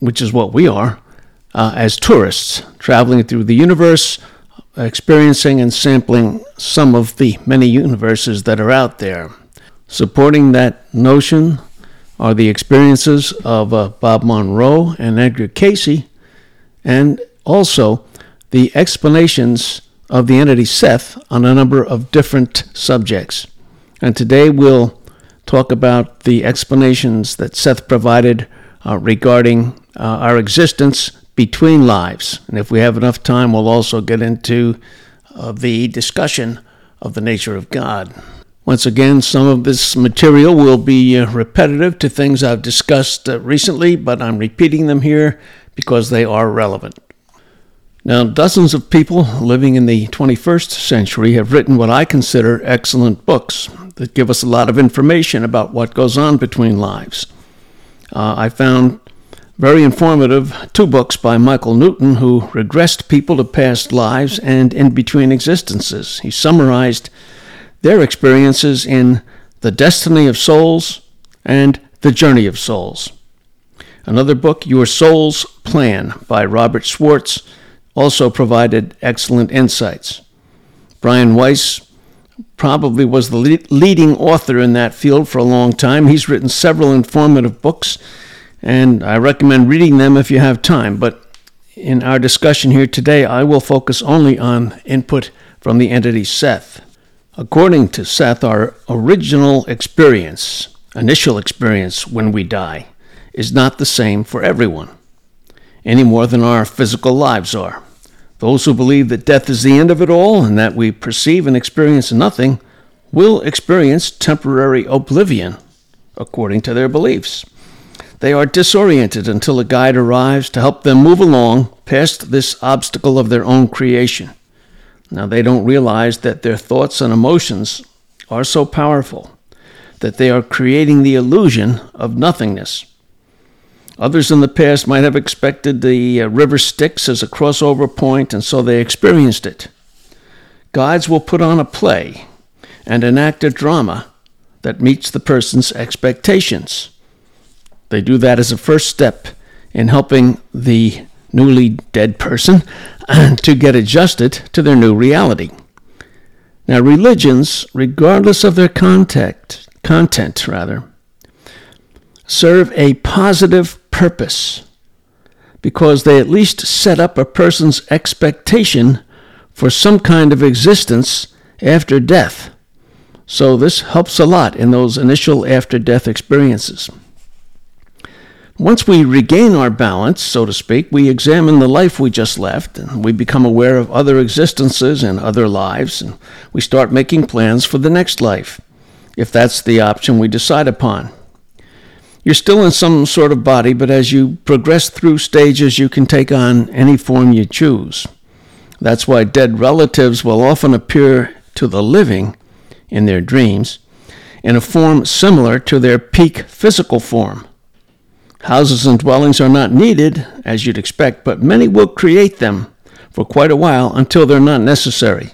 which is what we are, uh, as tourists traveling through the universe, experiencing and sampling some of the many universes that are out there. Supporting that notion are the experiences of uh, Bob Monroe and Edgar Cayce, and also the explanations of the entity Seth on a number of different subjects. And today we'll talk about the explanations that Seth provided uh, regarding uh, our existence between lives. And if we have enough time, we'll also get into uh, the discussion of the nature of God. Once again, some of this material will be uh, repetitive to things I've discussed uh, recently, but I'm repeating them here because they are relevant. Now, dozens of people living in the 21st century have written what I consider excellent books that give us a lot of information about what goes on between lives. Uh, I found very informative two books by Michael Newton, who regressed people to past lives and in between existences. He summarized their experiences in The Destiny of Souls and The Journey of Souls. Another book, Your Soul's Plan, by Robert Schwartz, also provided excellent insights. Brian Weiss probably was the leading author in that field for a long time. He's written several informative books and I recommend reading them if you have time. But in our discussion here today, I will focus only on input from the entity Seth. According to Seth, our original experience, initial experience when we die, is not the same for everyone, any more than our physical lives are. Those who believe that death is the end of it all and that we perceive and experience nothing will experience temporary oblivion according to their beliefs. They are disoriented until a guide arrives to help them move along past this obstacle of their own creation. Now, they don't realize that their thoughts and emotions are so powerful that they are creating the illusion of nothingness. Others in the past might have expected the uh, river Styx as a crossover point, and so they experienced it. Guides will put on a play and enact a drama that meets the person's expectations. They do that as a first step in helping the newly dead person to get adjusted to their new reality. Now, religions, regardless of their content, content rather, serve a positive purpose because they at least set up a person's expectation for some kind of existence after death. So, this helps a lot in those initial after death experiences. Once we regain our balance, so to speak, we examine the life we just left, and we become aware of other existences and other lives, and we start making plans for the next life, if that's the option we decide upon. You're still in some sort of body, but as you progress through stages, you can take on any form you choose. That's why dead relatives will often appear to the living in their dreams in a form similar to their peak physical form. Houses and dwellings are not needed, as you'd expect, but many will create them for quite a while until they're not necessary.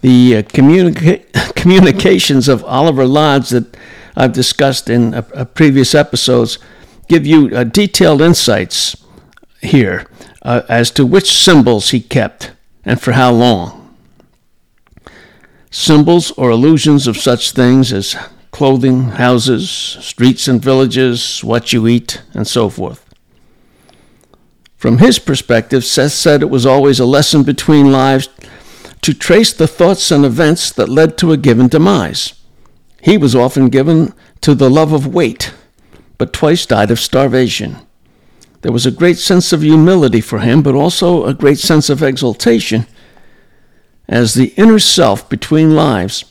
The uh, communica- communications of Oliver Lodge that I've discussed in uh, uh, previous episodes give you uh, detailed insights here uh, as to which symbols he kept and for how long. Symbols or illusions of such things as clothing, houses, streets and villages, what you eat, and so forth. From his perspective, Seth said it was always a lesson between lives to trace the thoughts and events that led to a given demise. He was often given to the love of weight, but twice died of starvation. There was a great sense of humility for him, but also a great sense of exultation, as the inner self between lives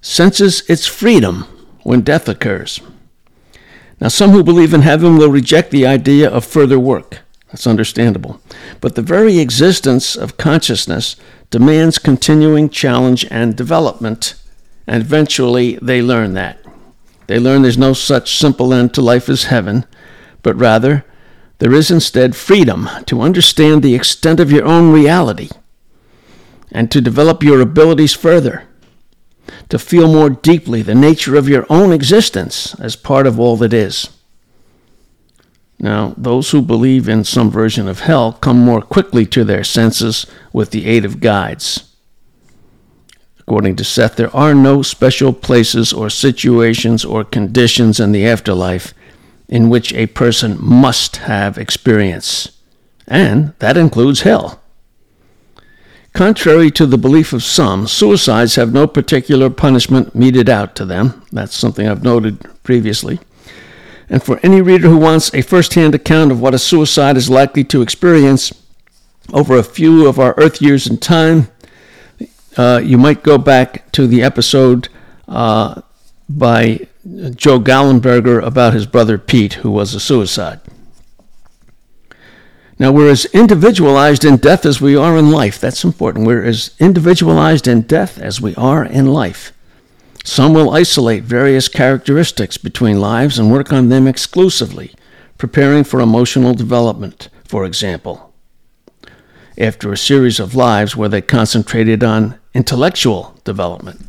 senses its freedom when death occurs. Now, some who believe in heaven will reject the idea of further work. That's understandable. But the very existence of consciousness demands continuing challenge and development, and eventually they learn that. They learn there's no such simple end to life as heaven, but rather there is instead freedom to understand the extent of your own reality and to develop your abilities further, to feel more deeply the nature of your own existence as part of all that is. Now, those who believe in some version of hell come more quickly to their senses with the aid of guides. According to Seth, there are no special places or situations or conditions in the afterlife in which a person must have experience, and that includes hell. Contrary to the belief of some, suicides have no particular punishment meted out to them. That's something I've noted previously. And for any reader who wants a first hand account of what a suicide is likely to experience over a few of our Earth years in time, uh, you might go back to the episode uh, by Joe Gallenberger about his brother Pete, who was a suicide. Now, we're as individualized in death as we are in life. That's important. We're as individualized in death as we are in life. Some will isolate various characteristics between lives and work on them exclusively, preparing for emotional development, for example. After a series of lives where they concentrated on intellectual development.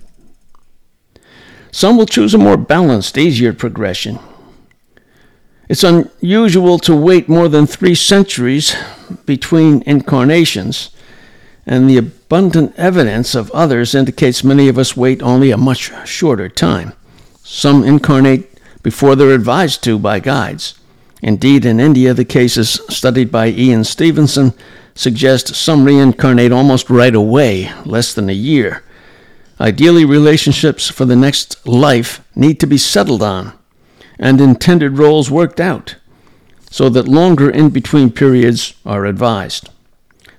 Some will choose a more balanced, easier progression, it's unusual to wait more than three centuries between incarnations, and the abundant evidence of others indicates many of us wait only a much shorter time. Some incarnate before they're advised to by guides. Indeed, in India, the cases studied by Ian Stevenson suggest some reincarnate almost right away, less than a year. Ideally, relationships for the next life need to be settled on and intended roles worked out, so that longer in between periods are advised.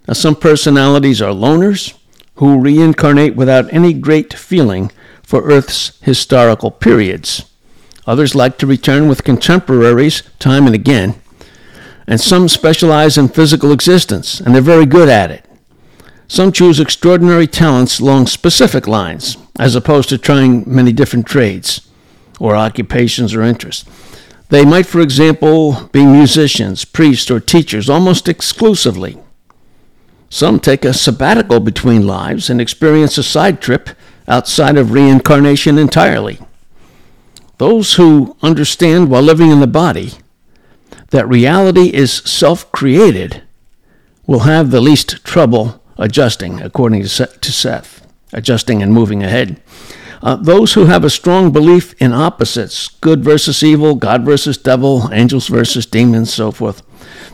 Now, some personalities are loners who reincarnate without any great feeling for Earth's historical periods. Others like to return with contemporaries time and again. And some specialize in physical existence, and they're very good at it. Some choose extraordinary talents along specific lines, as opposed to trying many different trades or occupations or interests. They might, for example, be musicians, priests, or teachers almost exclusively. Some take a sabbatical between lives and experience a side trip outside of reincarnation entirely. Those who understand while living in the body that reality is self created will have the least trouble adjusting, according to Seth, adjusting and moving ahead. Uh, those who have a strong belief in opposites, good versus evil, God versus devil, angels versus demons, so forth,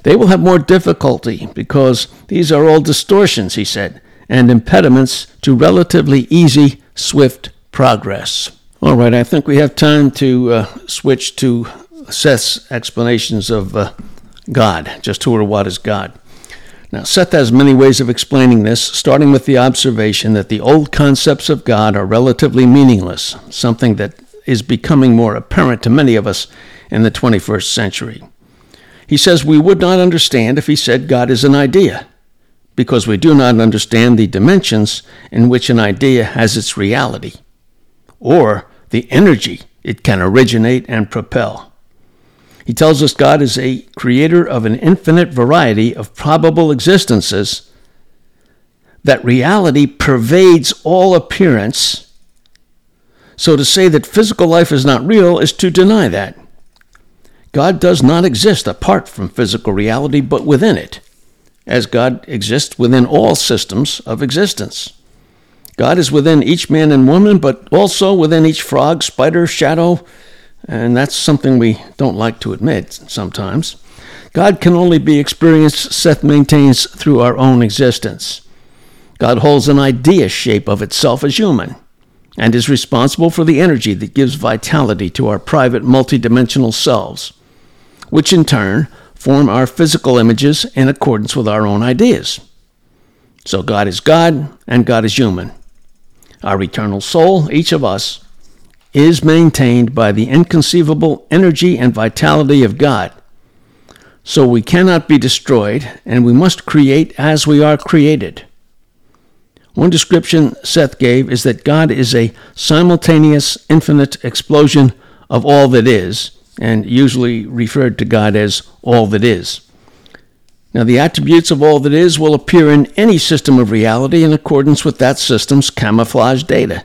they will have more difficulty because these are all distortions, he said, and impediments to relatively easy, swift progress. All right, I think we have time to uh, switch to Seth's explanations of uh, God, just who or what is God. Now, Seth has many ways of explaining this, starting with the observation that the old concepts of God are relatively meaningless, something that is becoming more apparent to many of us in the 21st century. He says we would not understand if he said God is an idea, because we do not understand the dimensions in which an idea has its reality, or the energy it can originate and propel. He tells us God is a creator of an infinite variety of probable existences, that reality pervades all appearance. So to say that physical life is not real is to deny that. God does not exist apart from physical reality, but within it, as God exists within all systems of existence. God is within each man and woman, but also within each frog, spider, shadow, and that's something we don't like to admit sometimes. God can only be experienced, Seth maintains, through our own existence. God holds an idea shape of itself as human and is responsible for the energy that gives vitality to our private multidimensional selves, which in turn form our physical images in accordance with our own ideas. So God is God and God is human. Our eternal soul, each of us, is maintained by the inconceivable energy and vitality of God. So we cannot be destroyed, and we must create as we are created. One description Seth gave is that God is a simultaneous, infinite explosion of all that is, and usually referred to God as all that is. Now, the attributes of all that is will appear in any system of reality in accordance with that system's camouflage data.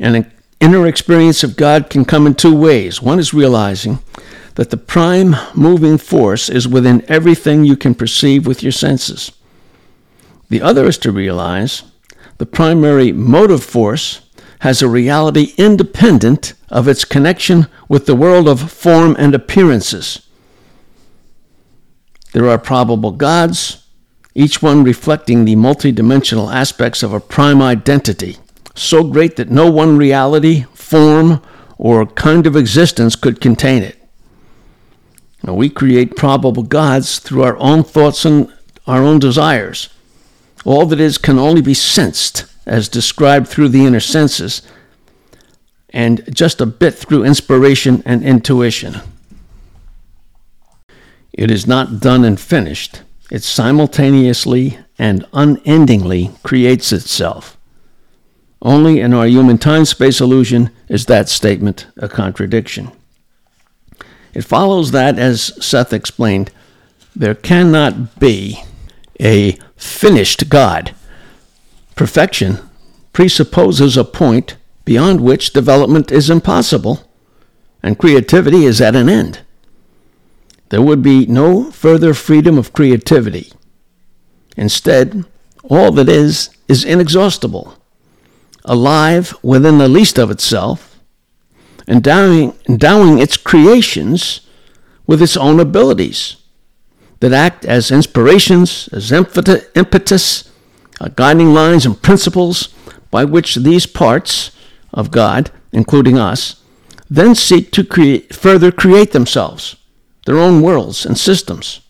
An inner experience of God can come in two ways. One is realizing that the prime moving force is within everything you can perceive with your senses. The other is to realize the primary motive force has a reality independent of its connection with the world of form and appearances. There are probable gods, each one reflecting the multidimensional aspects of a prime identity, so great that no one reality, form, or kind of existence could contain it. Now, we create probable gods through our own thoughts and our own desires. All that is can only be sensed, as described through the inner senses, and just a bit through inspiration and intuition. It is not done and finished, it simultaneously and unendingly creates itself. Only in our human time space illusion is that statement a contradiction. It follows that, as Seth explained, there cannot be a finished God. Perfection presupposes a point beyond which development is impossible and creativity is at an end. There would be no further freedom of creativity. Instead, all that is is inexhaustible, alive within the least of itself, endowing, endowing its creations with its own abilities that act as inspirations, as impetus, uh, guiding lines and principles by which these parts of God, including us, then seek to create, further create themselves, their own worlds and systems.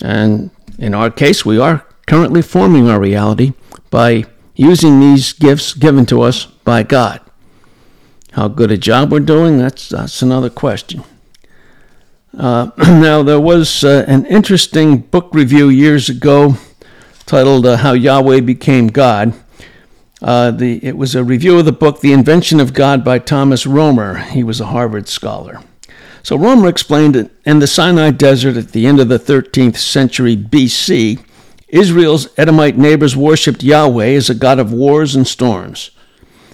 And in our case, we are currently forming our reality by using these gifts given to us by God. How good a job we're doing, that's, that's another question. Uh, now, there was uh, an interesting book review years ago titled uh, How Yahweh Became God. Uh, the, it was a review of the book The Invention of God by Thomas Romer. He was a Harvard scholar. So, Romer explained that in the Sinai Desert at the end of the 13th century BC, Israel's Edomite neighbors worshipped Yahweh as a god of wars and storms.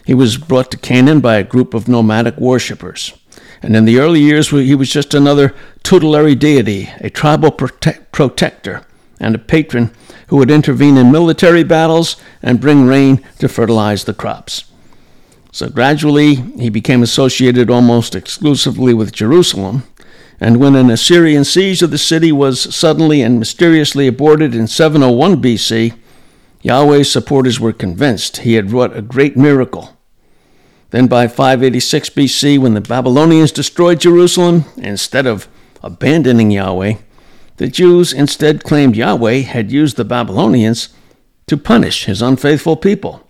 He was brought to Canaan by a group of nomadic worshippers. And in the early years, he was just another tutelary deity, a tribal prote- protector, and a patron who would intervene in military battles and bring rain to fertilize the crops. So gradually, he became associated almost exclusively with Jerusalem. And when an Assyrian siege of the city was suddenly and mysteriously aborted in 701 BC, Yahweh's supporters were convinced he had wrought a great miracle then by 586 BC, when the Babylonians destroyed Jerusalem, instead of abandoning Yahweh, the Jews instead claimed Yahweh had used the Babylonians to punish his unfaithful people.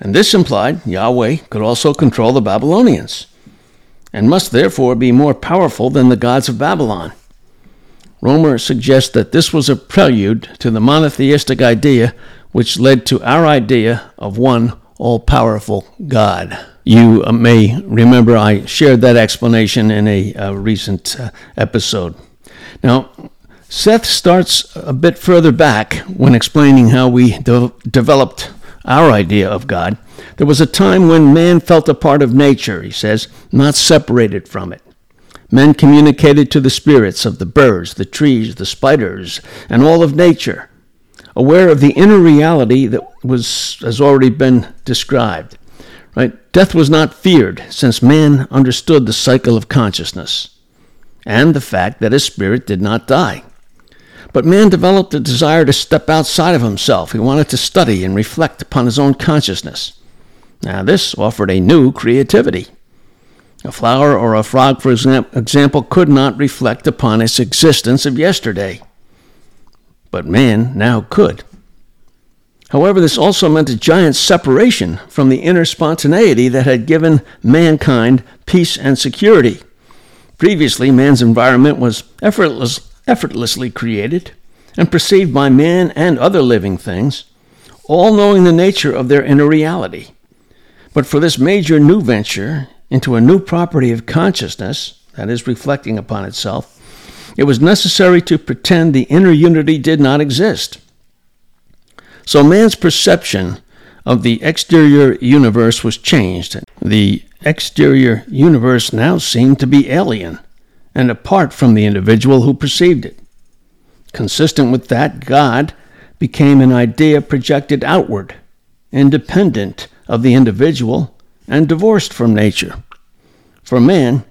And this implied Yahweh could also control the Babylonians, and must therefore be more powerful than the gods of Babylon. Romer suggests that this was a prelude to the monotheistic idea which led to our idea of one all powerful God. You uh, may remember I shared that explanation in a, a uh, recent uh, episode. Now, Seth starts a bit further back when explaining how we de- developed our idea of God. There was a time when man felt a part of nature, he says, not separated from it. Men communicated to the spirits of the birds, the trees, the spiders, and all of nature aware of the inner reality that was has already been described. Right? Death was not feared since man understood the cycle of consciousness and the fact that his spirit did not die. But man developed a desire to step outside of himself. He wanted to study and reflect upon his own consciousness. Now, this offered a new creativity. A flower or a frog, for example, could not reflect upon its existence of yesterday but man now could. However, this also meant a giant separation from the inner spontaneity that had given mankind peace and security. Previously, man's environment was effortless, effortlessly created and perceived by man and other living things, all knowing the nature of their inner reality. But for this major new venture into a new property of consciousness, that is, reflecting upon itself, it was necessary to pretend the inner unity did not exist. So man's perception of the exterior universe was changed. The exterior universe now seemed to be alien and apart from the individual who perceived it. Consistent with that, God became an idea projected outward, independent of the individual, and divorced from nature. For man,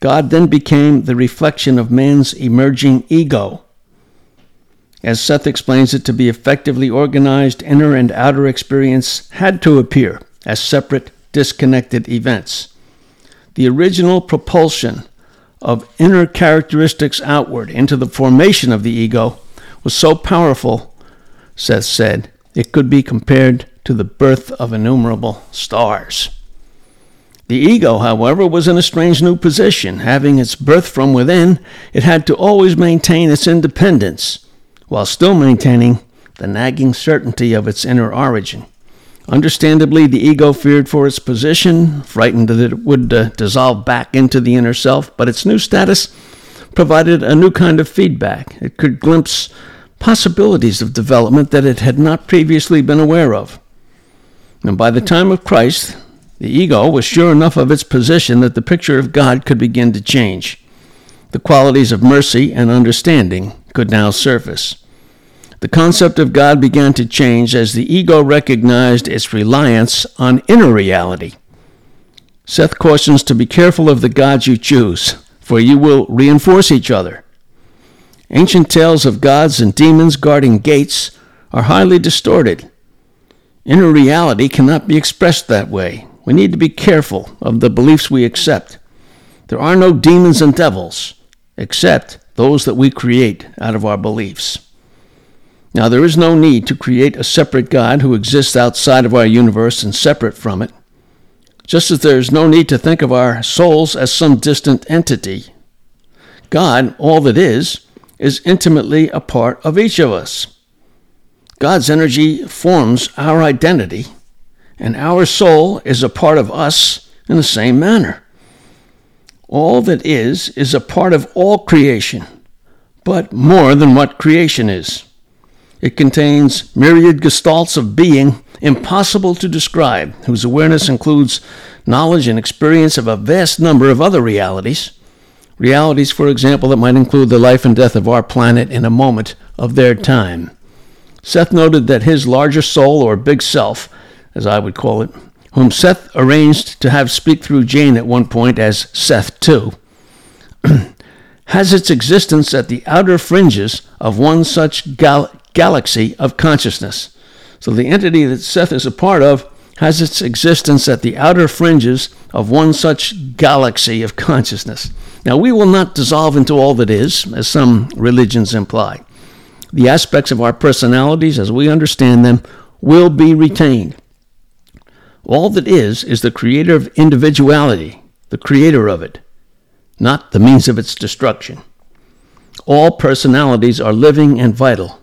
God then became the reflection of man's emerging ego. As Seth explains it, to be effectively organized, inner and outer experience had to appear as separate, disconnected events. The original propulsion of inner characteristics outward into the formation of the ego was so powerful, Seth said, it could be compared to the birth of innumerable stars. The ego, however, was in a strange new position. Having its birth from within, it had to always maintain its independence, while still maintaining the nagging certainty of its inner origin. Understandably, the ego feared for its position, frightened that it would uh, dissolve back into the inner self, but its new status provided a new kind of feedback. It could glimpse possibilities of development that it had not previously been aware of. And by the time of Christ, the ego was sure enough of its position that the picture of God could begin to change. The qualities of mercy and understanding could now surface. The concept of God began to change as the ego recognized its reliance on inner reality. Seth cautions to be careful of the gods you choose, for you will reinforce each other. Ancient tales of gods and demons guarding gates are highly distorted. Inner reality cannot be expressed that way. We need to be careful of the beliefs we accept. There are no demons and devils, except those that we create out of our beliefs. Now, there is no need to create a separate God who exists outside of our universe and separate from it, just as there is no need to think of our souls as some distant entity. God, all that is, is intimately a part of each of us. God's energy forms our identity and our soul is a part of us in the same manner. All that is is a part of all creation, but more than what creation is. It contains myriad gestalts of being impossible to describe, whose awareness includes knowledge and experience of a vast number of other realities. Realities, for example, that might include the life and death of our planet in a moment of their time. Seth noted that his larger soul, or big self, as I would call it, whom Seth arranged to have speak through Jane at one point as Seth Two, has its existence at the outer fringes of one such gal- galaxy of consciousness. So the entity that Seth is a part of has its existence at the outer fringes of one such galaxy of consciousness. Now, we will not dissolve into all that is, as some religions imply. The aspects of our personalities, as we understand them, will be retained. All that is, is the creator of individuality, the creator of it, not the means of its destruction. All personalities are living and vital,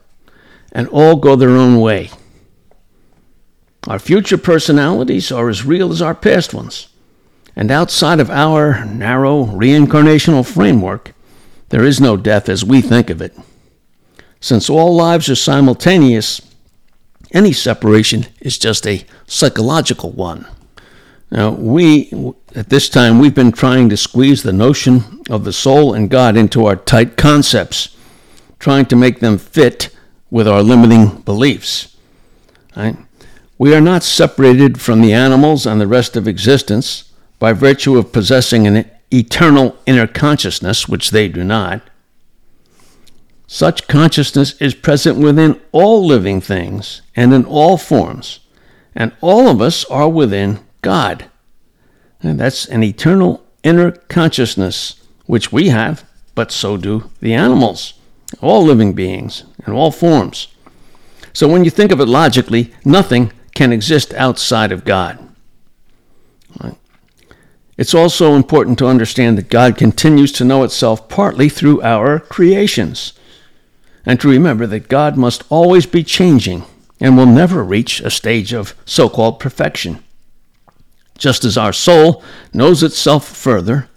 and all go their own way. Our future personalities are as real as our past ones, and outside of our narrow reincarnational framework, there is no death as we think of it. Since all lives are simultaneous, any separation is just a psychological one. Now, we, at this time, we've been trying to squeeze the notion of the soul and God into our tight concepts, trying to make them fit with our limiting beliefs. Right? We are not separated from the animals and the rest of existence by virtue of possessing an eternal inner consciousness, which they do not. Such consciousness is present within all living things and in all forms, and all of us are within God. And that's an eternal inner consciousness, which we have, but so do the animals, all living beings in all forms. So when you think of it logically, nothing can exist outside of God. It's also important to understand that God continues to know itself partly through our creations, and to remember that God must always be changing and will never reach a stage of so called perfection. Just as our soul knows itself further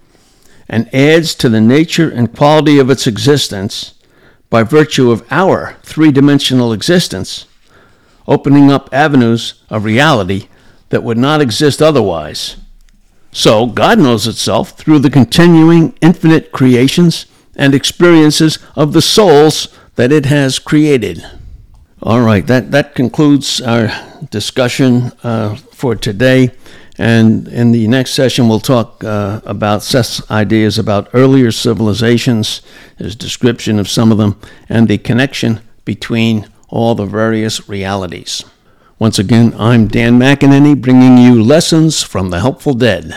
and adds to the nature and quality of its existence by virtue of our three dimensional existence, opening up avenues of reality that would not exist otherwise. So, God knows itself through the continuing infinite creations and experiences of the souls that it has created. All right, that, that concludes our discussion uh, for today. And in the next session, we'll talk uh, about Seth's ideas about earlier civilizations, his description of some of them, and the connection between all the various realities. Once again, I'm Dan McEnany bringing you lessons from the Helpful Dead.